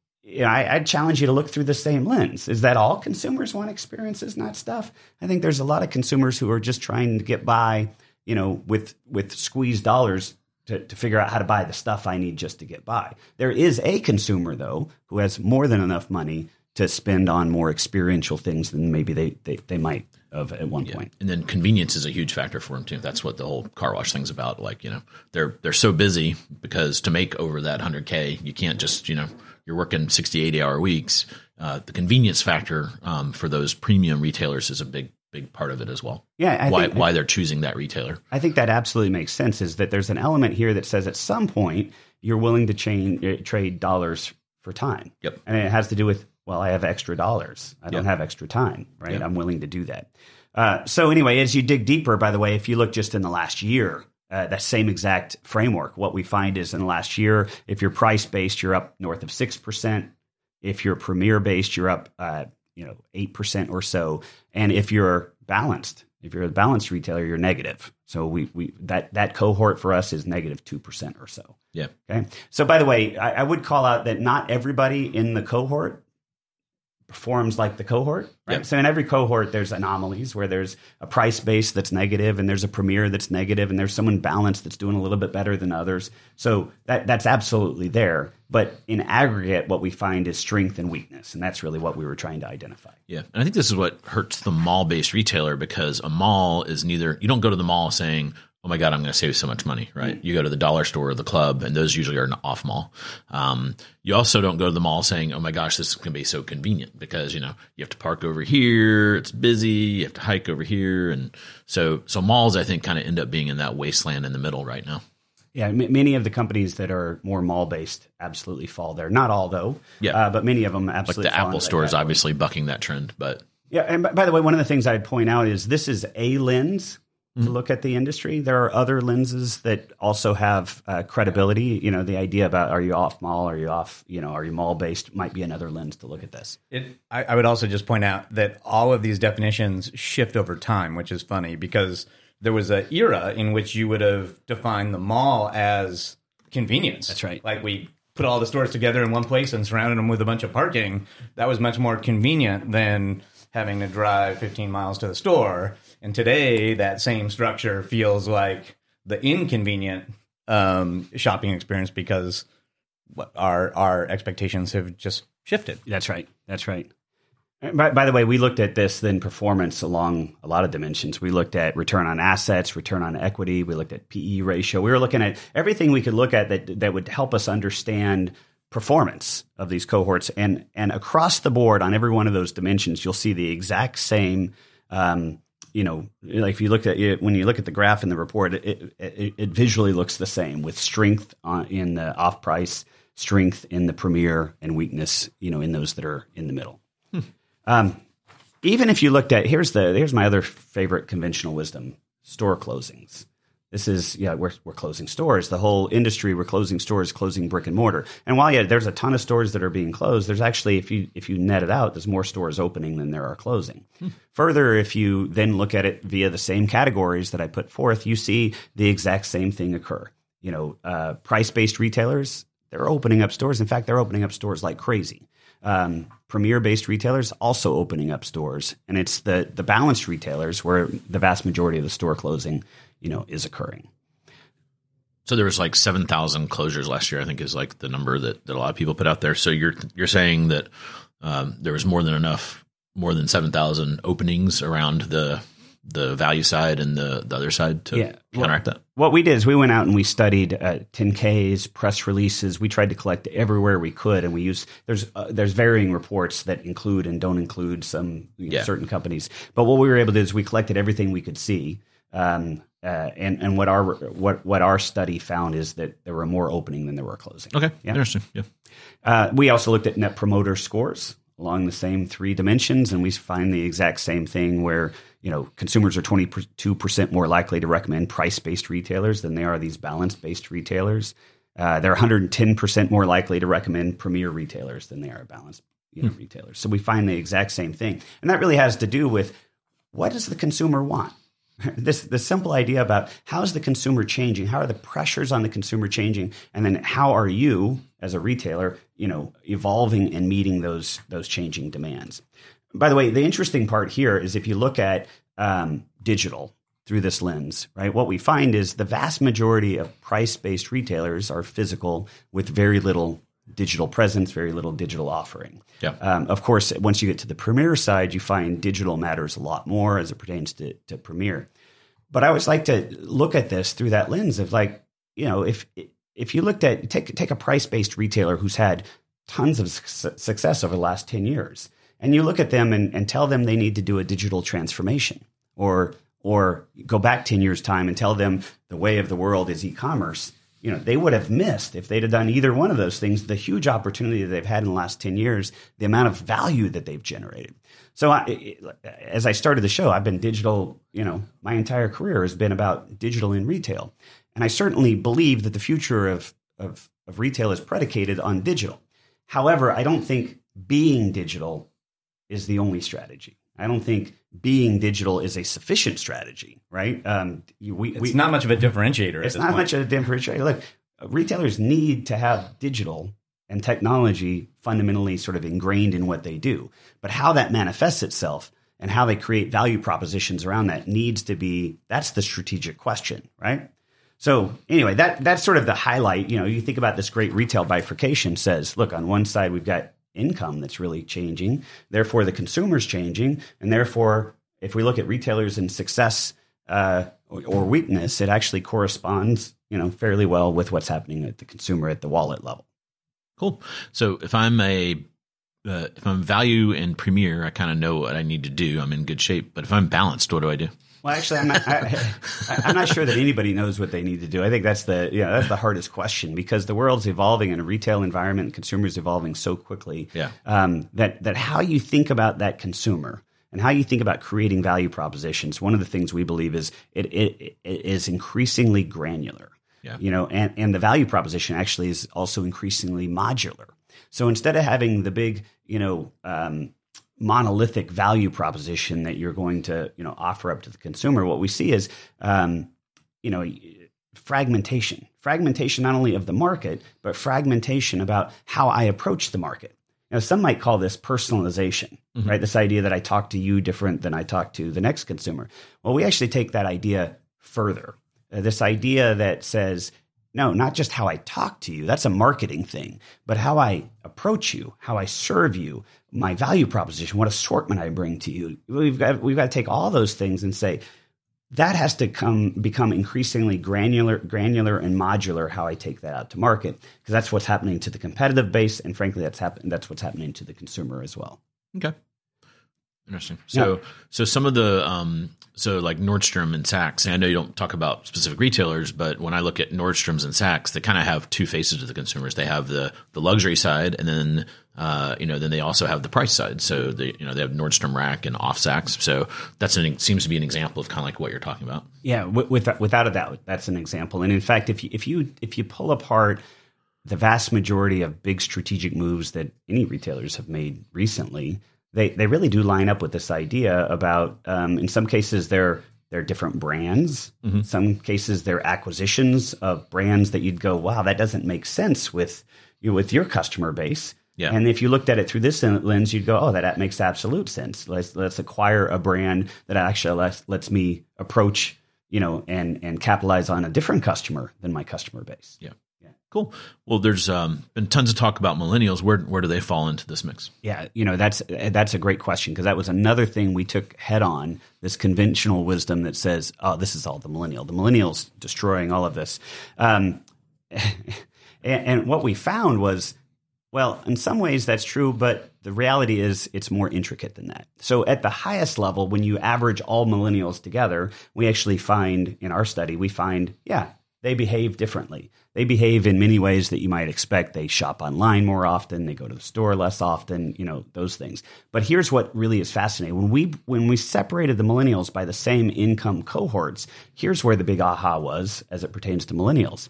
I, would challenge you to look through the same lens. Is that all consumers want experiences, not stuff? I think there's a lot of consumers who are just trying to get by, you know, with with squeezed dollars to, to figure out how to buy the stuff I need just to get by. There is a consumer though who has more than enough money to spend on more experiential things than maybe they they, they might of at one yeah. point. And then convenience is a huge factor for them too. That's what the whole car wash thing's about. Like you know, they're they're so busy because to make over that hundred k, you can't just you know you're working 60, 80 hour weeks, uh, the convenience factor um, for those premium retailers is a big big part of it as well. Yeah, I why think, why they're choosing that retailer. I think that absolutely makes sense. Is that there's an element here that says at some point you're willing to chain, uh, trade dollars for time. Yep, and it has to do with well, I have extra dollars. I don't have extra time, right? Yep. I'm willing to do that. Uh, so anyway, as you dig deeper, by the way, if you look just in the last year, uh, that same exact framework. What we find is in the last year, if you're price based, you're up north of six percent. If you're premier based, you're up, uh, you know, eight percent or so. And if you're balanced, if you're a balanced retailer, you're negative. So we we that that cohort for us is negative two percent or so. Yeah. Okay. So by the way, I, I would call out that not everybody in the cohort performs like the cohort. Right? Yep. So in every cohort, there's anomalies where there's a price base that's negative, and there's a premier that's negative, and there's someone balanced that's doing a little bit better than others. So that that's absolutely there. But in aggregate, what we find is strength and weakness, and that's really what we were trying to identify. Yeah, and I think this is what hurts the mall-based retailer because a mall is neither. You don't go to the mall saying, oh my god, I'm going to save so much money, right? You go to the dollar store or the club, and those usually are an off mall. Um, you also don't go to the mall saying, oh my gosh, this is going to be so convenient because you know you have to park over here, it's busy, you have to hike over here, and so so malls I think kind of end up being in that wasteland in the middle right now. Yeah, m- many of the companies that are more mall based absolutely fall there. Not all though, yeah, uh, but many of them absolutely. Like the Apple store is obviously bucking that trend, but yeah. And by the way, one of the things I'd point out is this is a lens to look at the industry. There are other lenses that also have uh, credibility. You know, the idea about are you off mall, are you off, you know, are you mall based might be another lens to look at this. It, I, I, would also just point out that all of these definitions shift over time, which is funny because there was an era in which you would have defined the mall as convenience. That's right. Like we put all the stores together in one place and surrounded them with a bunch of parking. That was much more convenient than having to drive 15 miles to the store and today, that same structure feels like the inconvenient um, shopping experience because our our expectations have just shifted. That's right. That's right. By, by, the way, we looked at this then performance along a lot of dimensions. We looked at return on assets, return on equity. We looked at PE ratio. We were looking at everything we could look at that that would help us understand performance of these cohorts. And and across the board on every one of those dimensions, you'll see the exact same. Um, you know, like if you look at it, when you look at the graph in the report, it, it, it visually looks the same with strength on, in the off price, strength in the premier, and weakness, you know, in those that are in the middle. Um, even if you looked at here's the here's my other favorite conventional wisdom: store closings. This is yeah, we're we're closing stores. The whole industry we're closing stores, closing brick and mortar. And while yeah, there's a ton of stores that are being closed. There's actually if you if you net it out, there's more stores opening than there are closing. Hmm. Further, if you then look at it via the same categories that I put forth, you see the exact same thing occur. You know, uh, price based retailers they're opening up stores. In fact, they're opening up stores like crazy um, premier based retailers also opening up stores, and it's the the balanced retailers where the vast majority of the store closing, you know, is occurring. So there was like seven thousand closures last year. I think is like the number that, that a lot of people put out there. So you're you're saying that um, there was more than enough, more than seven thousand openings around the the value side and the, the other side to yeah. counteract well, that? What we did is we went out and we studied uh, 10Ks, press releases. We tried to collect everywhere we could, and we used there's uh, there's varying reports that include and don't include some you know, yeah. certain companies. But what we were able to do is we collected everything we could see. Um, uh, and and what our what what our study found is that there were more opening than there were closing. Okay, yeah. interesting. Yeah. Uh, we also looked at net promoter scores along the same three dimensions, and we find the exact same thing where you know consumers are 22% more likely to recommend price-based retailers than they are these balance-based retailers. Uh, they're 110% more likely to recommend premier retailers than they are balanced you know, hmm. retailers. So we find the exact same thing, and that really has to do with what does the consumer want. [laughs] this the simple idea about how is the consumer changing? How are the pressures on the consumer changing? And then how are you as a retailer you know evolving and meeting those those changing demands? By the way the interesting part here is if you look at um, digital through this lens right what we find is the vast majority of price-based retailers are physical with very little digital presence, very little digital offering. Yeah. Um, of course, once you get to the Premier side, you find digital matters a lot more as it pertains to, to Premier. But I always like to look at this through that lens of like, you know, if if you looked at take take a price based retailer who's had tons of su- success over the last ten years, and you look at them and, and tell them they need to do a digital transformation, or or go back ten years time and tell them the way of the world is e-commerce you know, they would have missed if they'd have done either one of those things, the huge opportunity that they've had in the last 10 years, the amount of value that they've generated. So I, as I started the show, I've been digital, you know, my entire career has been about digital in retail. And I certainly believe that the future of, of, of retail is predicated on digital. However, I don't think being digital is the only strategy. I don't think being digital is a sufficient strategy, right? Um, we, it's we, not much of a differentiator. It's not point. much of a differentiator. Look, retailers need to have digital and technology fundamentally sort of ingrained in what they do. But how that manifests itself and how they create value propositions around that needs to be that's the strategic question, right? So anyway, that that's sort of the highlight. You know, you think about this great retail bifurcation says, look, on one side we've got income that's really changing. Therefore, the consumer's changing, and therefore, if we look at retailers and success uh, or, weakness, it actually corresponds, you know, fairly well with what's happening at the consumer at the wallet level. Cool. So if I'm a uh, if I'm value and premier, I kind of know what I need to do. I'm in good shape. But if I'm balanced, what do I do? Well, actually, I'm not. I, am not sure that anybody knows what they need to do. I think that's the yeah that's the hardest question because the world's evolving in a retail environment, and consumers evolving so quickly. Yeah. Um, that that how you think about that consumer and how you think about creating value propositions. One of the things we believe is it, it, it is increasingly granular. Yeah. You know, and and the value proposition actually is also increasingly modular. So instead of having the big, you know, um, monolithic value proposition that you're going to you know offer up to the consumer what we see is um, you know fragmentation. Fragmentation not only of the market but fragmentation about how i approach the market. Now some might call this personalization mm-hmm. right? This idea that i talk to you different than i talk to the next consumer. Well we actually take that idea further. Uh, this idea that says No, not just how I talk to you. That's a marketing thing, but how I approach you, how I serve you, my value proposition, what assortment I bring to you. We've got we've got to take all those things and say that has to come become increasingly granular granular and modular how I take that out to market because that's what's happening to the competitive base and frankly that's happen- that's what's happening to the consumer as well. Okay. Interesting. So, yeah. so some of the, um, so like Nordstrom and Saks, and I know you don't talk about specific retailers, but when I look at Nordstrom's and Saks, they kind of have two faces to the consumers. They have the the luxury side, and then uh, you know, then they also have the price side. So they, you know, they have Nordstrom Rack and Off Saks. So that's an seems to be an example of kind of like what you're talking about. Yeah, with, without a doubt, that's an example. And in fact, if you, if you if you pull apart the vast majority of big strategic moves that any retailers have made recently they they really do line up with this idea about um, in some cases they're they're different brands. Mm-hmm. Some cases they're acquisitions of brands that you'd go, wow, that doesn't make sense with you with your customer base. Yeah. And if you looked at it through this lens, you'd go, oh, that, that makes absolute sense. Let's let's acquire a brand that actually lets, lets me approach, you know, and and capitalize on a different customer than my customer base. Yeah. Cool. Well, there's um, been tons of talk about millennials. Where where do they fall into this mix? Yeah, you know that's that's a great question because that was another thing we took head on. This conventional wisdom that says, "Oh, this is all the millennial. The millennials destroying all of this." Um, [laughs] and, and what we found was, well, in some ways that's true, but the reality is it's more intricate than that. So at the highest level, when you average all millennials together, we actually find in our study we find, yeah, they behave differently. They behave in many ways that you might expect. They shop online more often, they go to the store less often, you know, those things. But here's what really is fascinating. When we when we separated the millennials by the same income cohorts, here's where the big aha was as it pertains to millennials.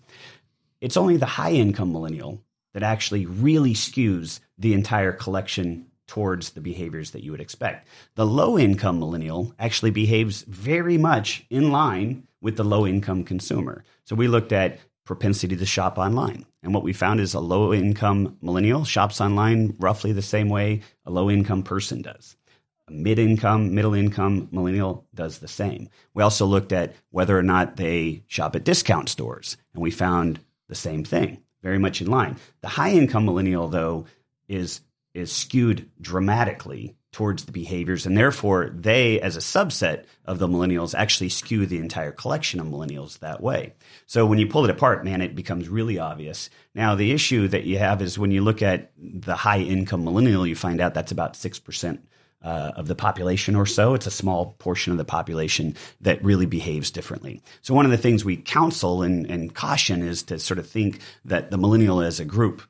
It's only the high income millennial that actually really skews the entire collection towards the behaviors that you would expect. The low income millennial actually behaves very much in line with the low income consumer. So we looked at propensity to shop online. And what we found is a low income millennial shops online roughly the same way a low income person does. A mid income, middle income millennial does the same. We also looked at whether or not they shop at discount stores, and we found the same thing, very much in line. The high income millennial, though, is, is skewed dramatically towards the behaviors. And therefore, they, as a subset of the millennials, actually skew the entire collection of millennials that way. So when you pull it apart, man, it becomes really obvious. Now, the issue that you have is when you look at the high income millennial, you find out that's about 6%. Uh, of the population or so. It's a small portion of the population that really behaves differently. So, one of the things we counsel and, and, caution is to sort of think that the millennial as a group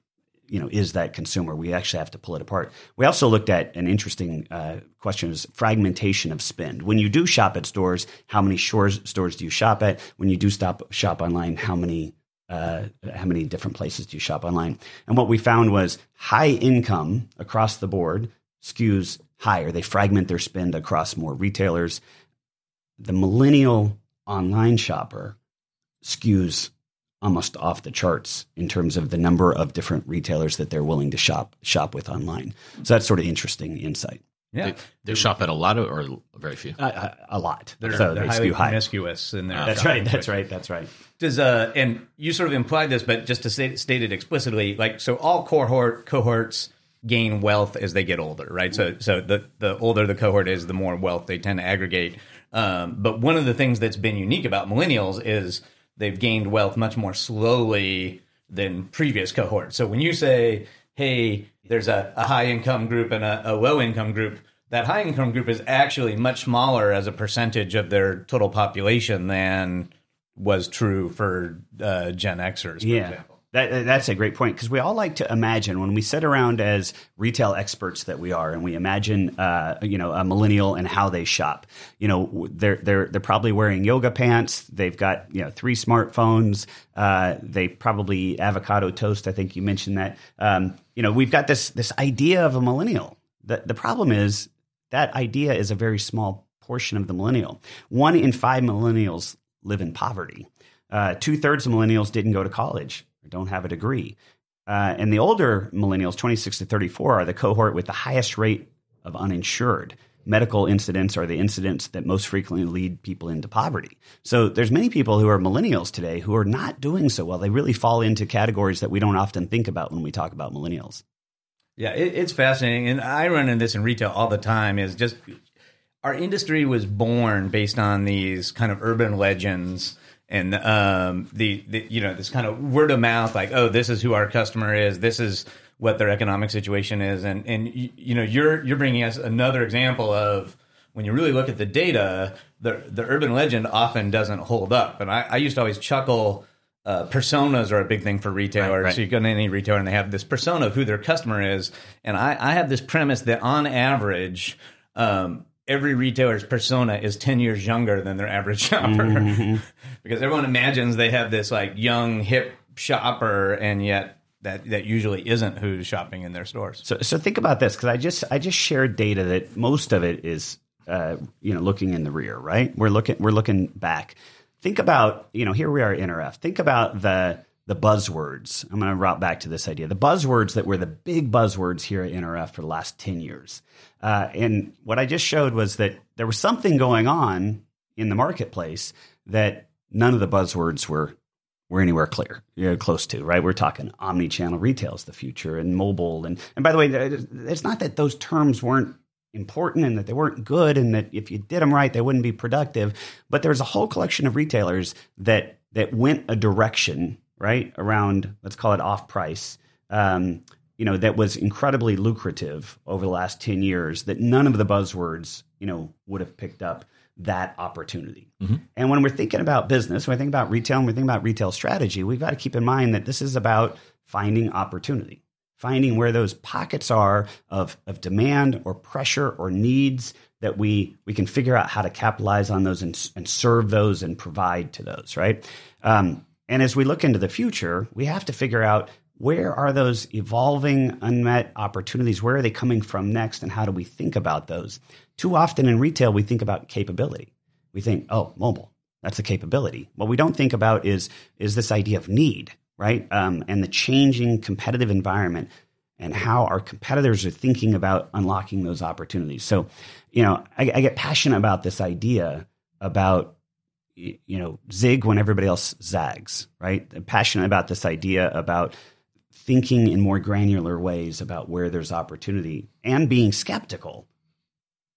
you know, is that consumer? We actually have to pull it apart. We also looked at an interesting uh, question: is fragmentation of spend. When you do shop at stores, how many stores stores do you shop at? When you do stop shop online, how many uh, how many different places do you shop online? And what we found was high income across the board skews higher. They fragment their spend across more retailers. The millennial online shopper skews almost off the charts in terms of the number of different retailers that they're willing to shop shop with online. So that's sort of interesting insight. Yeah, they, they shop at a lot of, or very few. Uh, a lot. They're, so they're they highly promiscuous in their. That's right. That's right. That's right. Does uh, and you sort of implied this, but just to state, state it explicitly, like so, all cohort cohorts gain wealth as they get older, right? So, so the the older the cohort is, the more wealth they tend to aggregate. Um, but one of the things that's been unique about millennials is they've gained wealth much more slowly than previous cohorts. So when you say, hey, there's a, a high income group and a, a low income group, that high income group is actually much smaller as a percentage of their total population than was true for uh, Gen Xers, for yeah. example. That, that's a great point because we all like to imagine when we sit around as retail experts that we are, and we imagine, uh, you know, a millennial and how they shop. You know, they're they're they're probably wearing yoga pants. They've got you know three smartphones. Uh, they probably avocado toast. I think you mentioned that. Um, you know, we've got this this idea of a millennial. The the problem is that idea is a very small portion of the millennial. One in five millennials live in poverty. Uh, Two thirds of millennials didn't go to college or don't have a degree. Uh, and the older millennials, 26 to 34, are the cohort with the highest rate of uninsured. medical incidents are the incidents that most frequently lead people into poverty. So there's many people who are millennials today who are not doing so well. They really fall into categories that we don't often think about when we talk about millennials. Yeah, it, it's fascinating, and I run into this in retail all the time. Is just our industry was born based on these kind of urban legends and um, the, the you know this kind of word of mouth, like oh, this is who our customer is, this is what their economic situation is, and and you, you know you're you're bringing us another example of when you really look at the data, the the urban legend often doesn't hold up, and I, I used to always chuckle uh, personas are a big thing for retailers. Right, right. So you go to any retailer and they have this persona of who their customer is. And I, I have this premise that on average, um, every retailer's persona is 10 years younger than their average [laughs] shopper Mm-hmm. [laughs] because everyone imagines they have this like young, hip shopper, and yet that, that usually isn't who's shopping in their stores. So, so think about this because I just I just shared data that most of it is uh, you know looking in the rear, right? We're looking we're looking back. Think about you know here we are in NRF. Think about the the buzzwords. I'm going to route back to this idea. The buzzwords that were the big buzzwords here at NRF for the last ten years. Uh, and what I just showed was that there was something going on in the marketplace that none of the buzzwords were were anywhere clear, you know, close to, right? We're talking omni-channel retail is the future and mobile. And, and by the way, it's not that those terms weren't important and that they weren't good and that if you did them right, they wouldn't be productive. But there was a whole collection of retailers that, that went a direction, right? Around, let's call it off price. Um, you know, that was incredibly lucrative over the last 10 years that none of the buzzwords, you know, would have picked up that opportunity. And when we're thinking about business, when we think about retail and we think about retail strategy, we've got to keep in mind that this is about finding opportunity, finding where those pockets are of, of demand or pressure or needs that we, we can figure out how to capitalize on those and, and serve those and provide to those, right? Um, and as we look into the future, we have to figure out where are those evolving unmet opportunities? Where are they coming from next? And how do we think about those? Too often in retail, we think about capability. We think, oh, mobile, that's a capability. What we don't think about is, is this idea of need, right? Um, and the changing competitive environment and how our competitors are thinking about unlocking those opportunities. So, you know, I, I get passionate about this idea about you know zig when everybody else zags right? I'm passionate about this idea about thinking in more granular ways about where there's opportunity and being skeptical.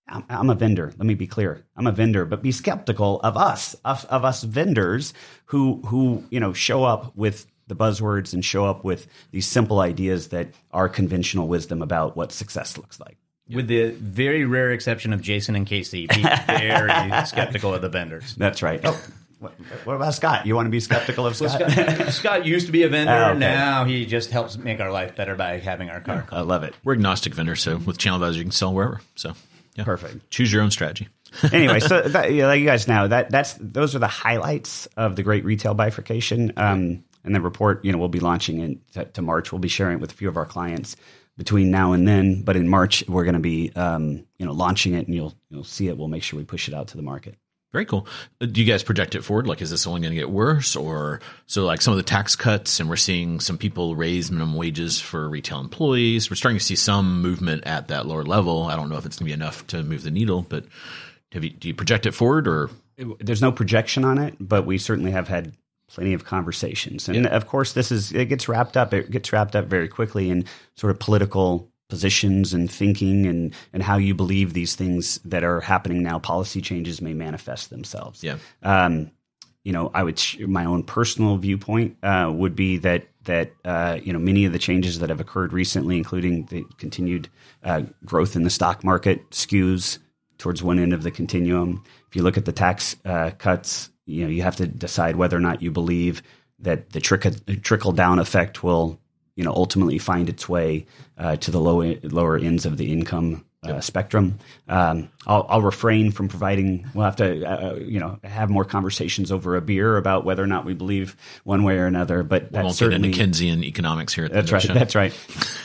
I'm, I'm a vendor let me be clear. I'm a vendor but be skeptical of us of, of us vendors who who you know show up with the buzzwords and show up with these simple ideas that are conventional wisdom about what success looks like With the very rare exception of Jason and Kasey, be [laughs] very skeptical of the vendors. that's right oh what, what about scot you want to be skeptical of scot, Scot, [laughs] Scot used to be a vendor. Oh, okay. Now he just helps make our life better by having our car. i love it We're agnostic vendors, so with Channel Advisor, you can sell wherever. So, yeah. Perfect. Choose your own strategy. [laughs] anyway, so that, you, know, like you guys know that that's those are the highlights of the great retail bifurcation. Um, and the report, you know, we'll be launching in to, to March. We'll be sharing it with a few of our clients between now and then. But in March, we're going to be, um, you know, launching it, and you'll you'll see it. We'll make sure we push it out to the market. Very cool. Uh, Do you guys project it forward? Like, is this only going to get worse, or so? Like some of the tax cuts, and we're seeing some people raise minimum wages for retail employees. We're starting to see some movement at that lower level. I don't know if it's going to be enough to move the needle, but have you, do you project it forward, or There's no projection on it, but we certainly have had plenty of conversations. And of course, this is it gets wrapped up. It gets wrapped up very quickly in sort of political positions and thinking and and how you believe these things that are happening now, policy changes may manifest themselves. Yeah. Um, you know, I would sh- my own personal viewpoint uh, would be that that uh, you know many of the changes that have occurred recently, including the continued uh, growth in the stock market, skews towards one end of the continuum. If you look at the tax uh, cuts, you know you have to decide whether or not you believe that the trickle trickle down effect will you know ultimately find its way uh, to the low lower ends of the income uh, spectrum. Um, I'll, I'll refrain from providing. We'll have to, uh, you know, have more conversations over a beer about whether or not we believe one way or another. But we that's won't get into Keynesian economics here? At the that's right. show? That's right.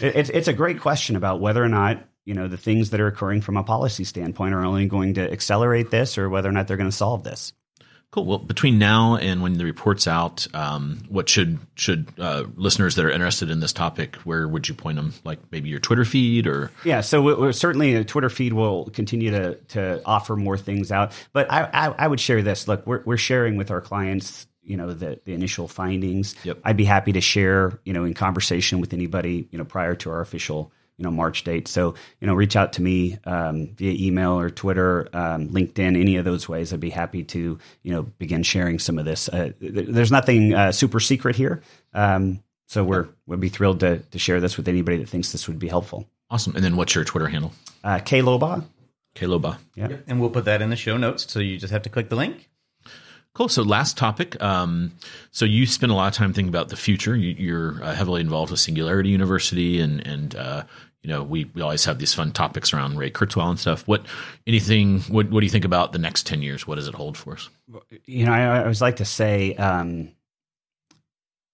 It, it's it's a great question about whether or not you know the things that are occurring from a policy standpoint are only going to accelerate this, or whether or not they're going to solve this. Cool. Well, between now and when the report's out, um, what should should uh, listeners that are interested in this topic, where would you point them? Like maybe your Twitter feed or yeah. So certainly a Twitter feed will continue to to offer more things out. But I I, I would share this. Look, we're we're sharing with our clients you know the the initial findings. Yep. I'd be happy to share you know in conversation with anybody you know prior to our official you know March date. So you know reach out to me um, via email or Twitter, um, LinkedIn, any of those ways. I'd be happy to you know begin sharing some of this. Uh, there's nothing uh, super secret here, um, so we're we'd be thrilled to to share this with anybody that thinks this would be helpful. Awesome. And then what's your Twitter handle? Uh, K Lobaugh. K Lobaugh. Yeah. Yep. And we'll put that in the show notes. So you just have to click the link. Cool. So last topic. Um, so you spend a lot of time thinking about the future. You, are uh, heavily involved with Singularity University, and and uh, you know we, we always have these fun topics around Ray Kurzweil and stuff. What anything? What what do you think about the next ten years? What does it hold for us? You know, I, I always like to say, um,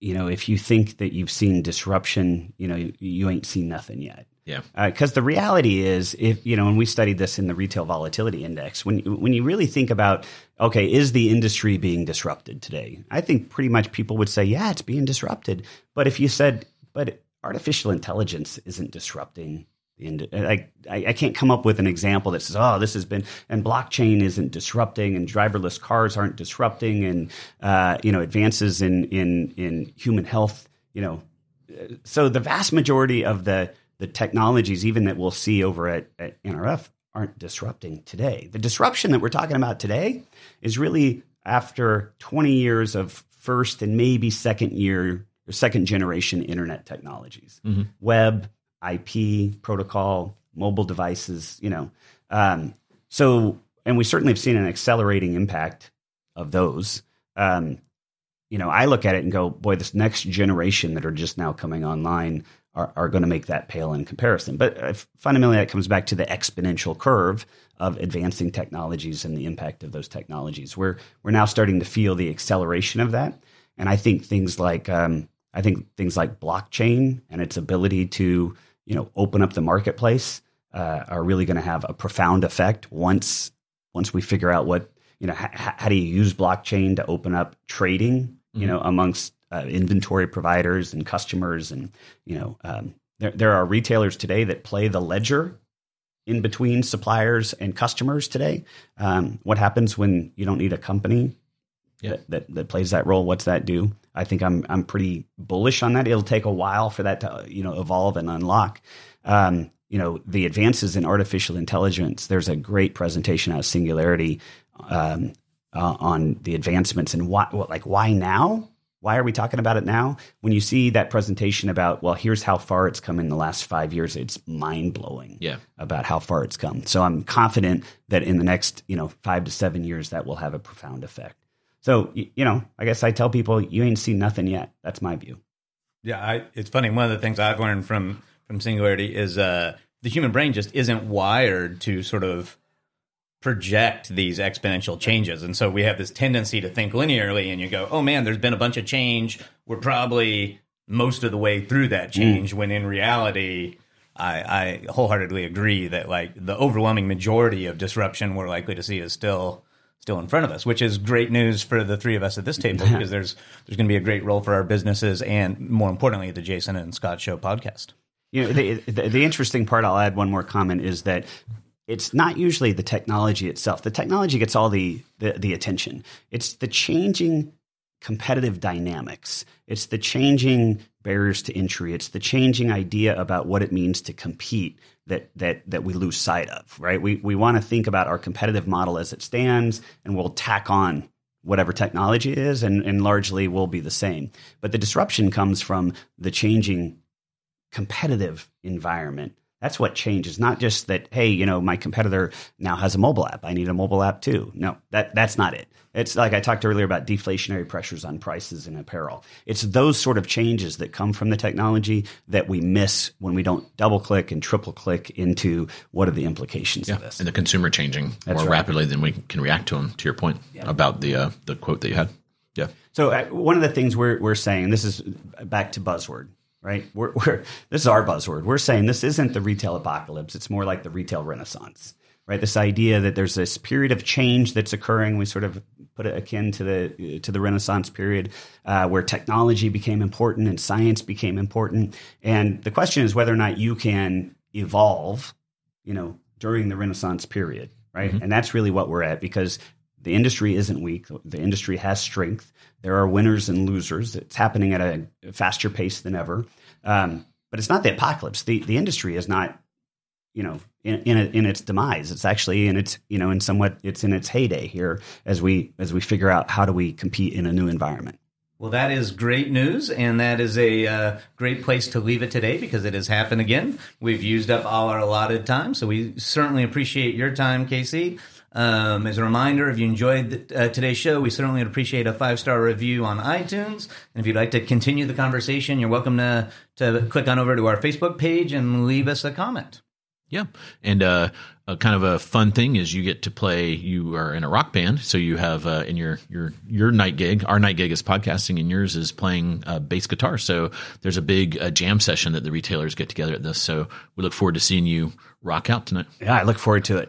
you know, if you think that you've seen disruption, you know, you, you ain't seen nothing yet. Yeah. Because uh, the reality is, if you know, and we studied this in the retail volatility index, when when you really think about, okay, is the industry being disrupted today? I think pretty much people would say, yeah, it's being disrupted. But if you said, but artificial intelligence isn't disrupting the I, I can't come up with an example that says, oh, this has been, and blockchain isn't disrupting, and driverless cars aren't disrupting, and uh, you know, advances in in in human health, you know. So the vast majority of the the technologies, even that we'll see over at, at NRF, aren't disrupting today. The disruption that we're talking about today is really after 20 years of first and maybe second year or second generation internet technologies, mm-hmm. web, IP, protocol, mobile devices, you know. Um, so, and we certainly have seen an accelerating impact of those. Um, you know, I look at it and go, boy, this next generation that are just now coming online are, are going to make that pale in comparison. But uh, fundamentally, that comes back to the exponential curve of advancing technologies and the impact of those technologies. We're we're now starting to feel the acceleration of that, and I think things like um, I think things like blockchain and its ability to you know open up the marketplace uh, are really going to have a profound effect once once we figure out what you know h- how do you use blockchain to open up trading you mm-hmm. know amongst uh, inventory providers and customers, and you know, um, there there are retailers today that play the ledger in between suppliers and customers today. Um, what happens when you don't need a company yeah. that, that, that plays that role? What's that do? I think I'm I'm pretty bullish on that. It'll take a while for that to you know evolve and unlock. Um, you know the advances in artificial intelligence. There's a great presentation out of Singularity um, uh, on the advancements and why, what, like why now? Why are we talking about it now? When you see that presentation about, well, here's how far it's come in the last five years, it's mind blowing. Yeah. About how far it's come. So I'm confident that in the next, you know, five to seven years, that will have a profound effect. So you know, I guess I tell people you ain't seen nothing yet. That's my view. Yeah, I, it's funny. One of the things I've learned from from Singularity is uh, the human brain just isn't wired to sort of project these exponential changes. And so we have this tendency to think linearly and you go, oh man, there's been a bunch of change. We're probably most of the way through that mm. change mm. when in reality, I, I, wholeheartedly agree that like the overwhelming majority of disruption we're likely to see is still still in front of us, which is great news for the three of us at this table because there's there's going to be a great role for our businesses and more importantly the Jason and Scot Show podcast. You know, the, the, the interesting part. I'll add one more comment is that it's not usually the technology itself. The technology gets all the, the, the attention. It's the changing competitive dynamics. It's the changing barriers to entry. It's the changing idea about what it means to compete that that that we lose sight of. Right? We we want to think about our competitive model as it stands, and we'll tack on whatever technology is, and, and largely will be the same. But the disruption comes from the changing competitive environment that's what changes. Not just that, hey, you know, my competitor now has a mobile app. I need a mobile app too. No, that that's not it. It's like I talked earlier about deflationary pressures on prices in apparel. It's those sort of changes that come from the technology that we miss when we don't double click and triple click into what are the implications yeah. of this. And the consumer changing that's more right. rapidly than we can react to them. To your point yeah. about the uh, the quote that you had. Yeah. So uh, one of the things we're we're saying this is back to buzzword right? We're, we're, this is our buzzword. We're saying this isn't the retail apocalypse. It's more like the retail renaissance, right? This idea that there's this period of change that's occurring. We sort of put it akin to the to the Renaissance period, uh, where technology became important and science became important. And the question is whether or not you can evolve, you know, during the Renaissance period, right? Mm-hmm. And that's really what we're at because the industry isn't weak. The industry has strength. There are winners and losers. It's happening at a faster pace than ever. Um, but it's not the apocalypse. The the industry is not, you know, in in, a, in, its demise. It's actually in its you know in somewhat it's in its heyday here as we as we figure out how do we compete in a new environment. Well, that is great news, and that is a uh, great place to leave it today because it has happened again. We've used up all our allotted time, so we certainly appreciate your time, Kasey. Um, as a reminder, if you enjoyed the, uh, today's show, we certainly would appreciate a five star review on iTunes. And if you'd like to continue the conversation, you're welcome to to click on over to our Facebook page and leave us a comment. Yeah, and uh, a kind of a fun thing is you get to play. You are in a rock band, so you have uh, in your your your night gig. Our night gig is podcasting, and yours is playing uh, bass guitar. So there's a big uh, jam session that the retailers get together at this. So we look forward to seeing you rock out tonight. Yeah, I look forward to it.